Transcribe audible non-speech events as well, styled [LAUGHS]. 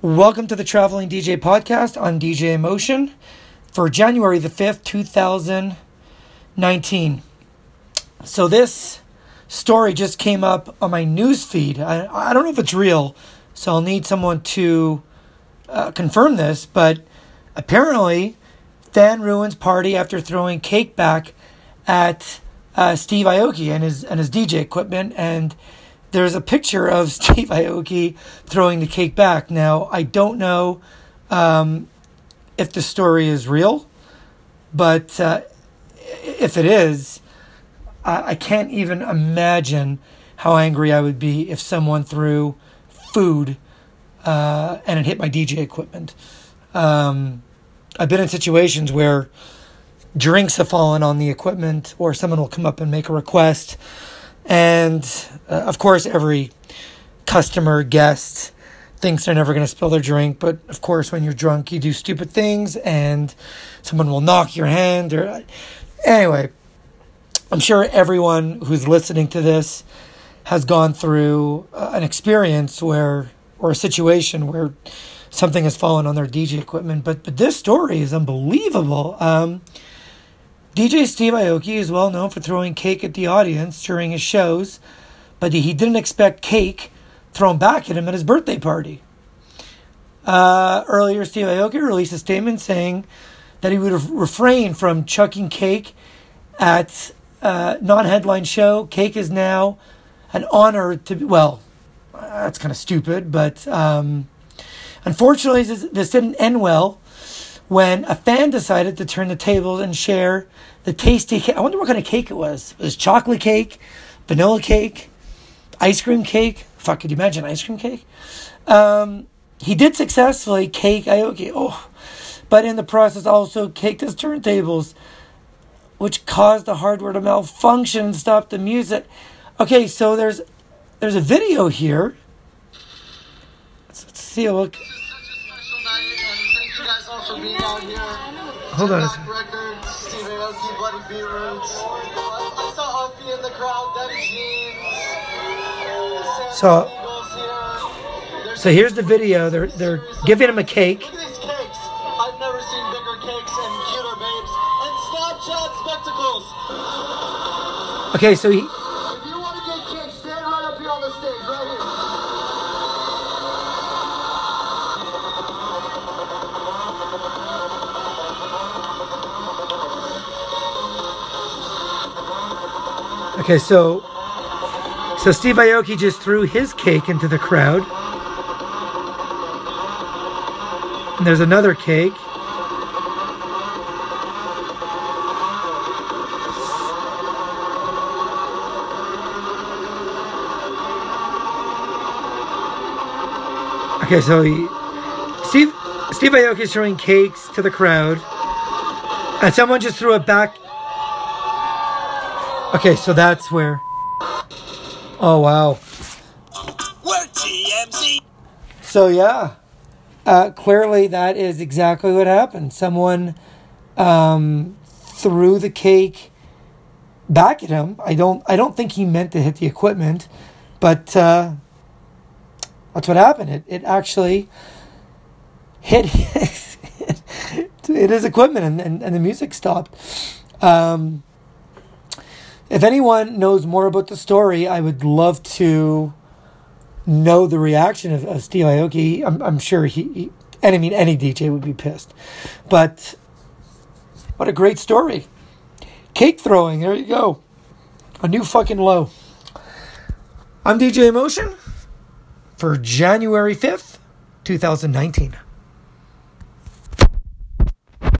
Welcome to the Traveling DJ podcast on DJ Emotion for January the 5th, 2019. So, this story just came up on my news feed. I, I don't know if it's real, so I'll need someone to uh, confirm this, but apparently, fan ruins party after throwing cake back at uh, Steve Aoki and his, and his DJ equipment, and there's a picture of [LAUGHS] Steve Aoki throwing the cake back. Now, I don't know um, if the story is real, but uh, if it is, I, I can't even imagine how angry I would be if someone threw food uh, and it hit my DJ equipment. Um, I've been in situations where drinks have fallen on the equipment, or someone will come up and make a request and uh, of course, every customer, guest thinks they're never going to spill their drink. But of course, when you're drunk, you do stupid things and someone will knock your hand. Or Anyway, I'm sure everyone who's listening to this has gone through uh, an experience where, or a situation where something has fallen on their DJ equipment. But, but this story is unbelievable. Um, DJ Steve Aoki is well known for throwing cake at the audience during his shows, but he didn't expect cake thrown back at him at his birthday party. Uh, earlier, Steve Aoki released a statement saying that he would refrain from chucking cake at a non-headline show. Cake is now an honor to be, well, that's kind of stupid, but um, unfortunately, this, this didn't end well when a fan decided to turn the tables and share the tasty cake. I wonder what kind of cake it was. It was chocolate cake, vanilla cake, ice cream cake. Fuck, could you imagine ice cream cake? Um, he did successfully cake Aoki. Oh, but in the process also caked his turntables, which caused the hardware to malfunction and stop the music. Okay, so there's there's a video here. Let's, let's see. Look. Hold on a second. Bloody Beetroots. I saw Huffy in the crowd, Jeans. So, so here's the video. They're they're giving him a cake. Look at these cakes. I've never seen bigger cakes and cuter babes and Snapchat spectacles. Okay, so he Okay, so so Steve Aoki just threw his cake into the crowd. And there's another cake. Okay, so he, Steve Steve Aoki is throwing cakes to the crowd, and someone just threw it back Okay, so that's where. Oh wow. We're TMZ. So yeah, uh, clearly that is exactly what happened. Someone um, threw the cake back at him. I don't. I don't think he meant to hit the equipment, but uh, that's what happened. It it actually hit [LAUGHS] [LAUGHS] his, equipment, and, and, and the music stopped. Um, if anyone knows more about the story, I would love to know the reaction of, of Steve Aoki. I'm, I'm sure he, he, and I mean, any DJ would be pissed. But what a great story. Cake throwing, there you go. A new fucking low. I'm DJ Emotion for January 5th, 2019.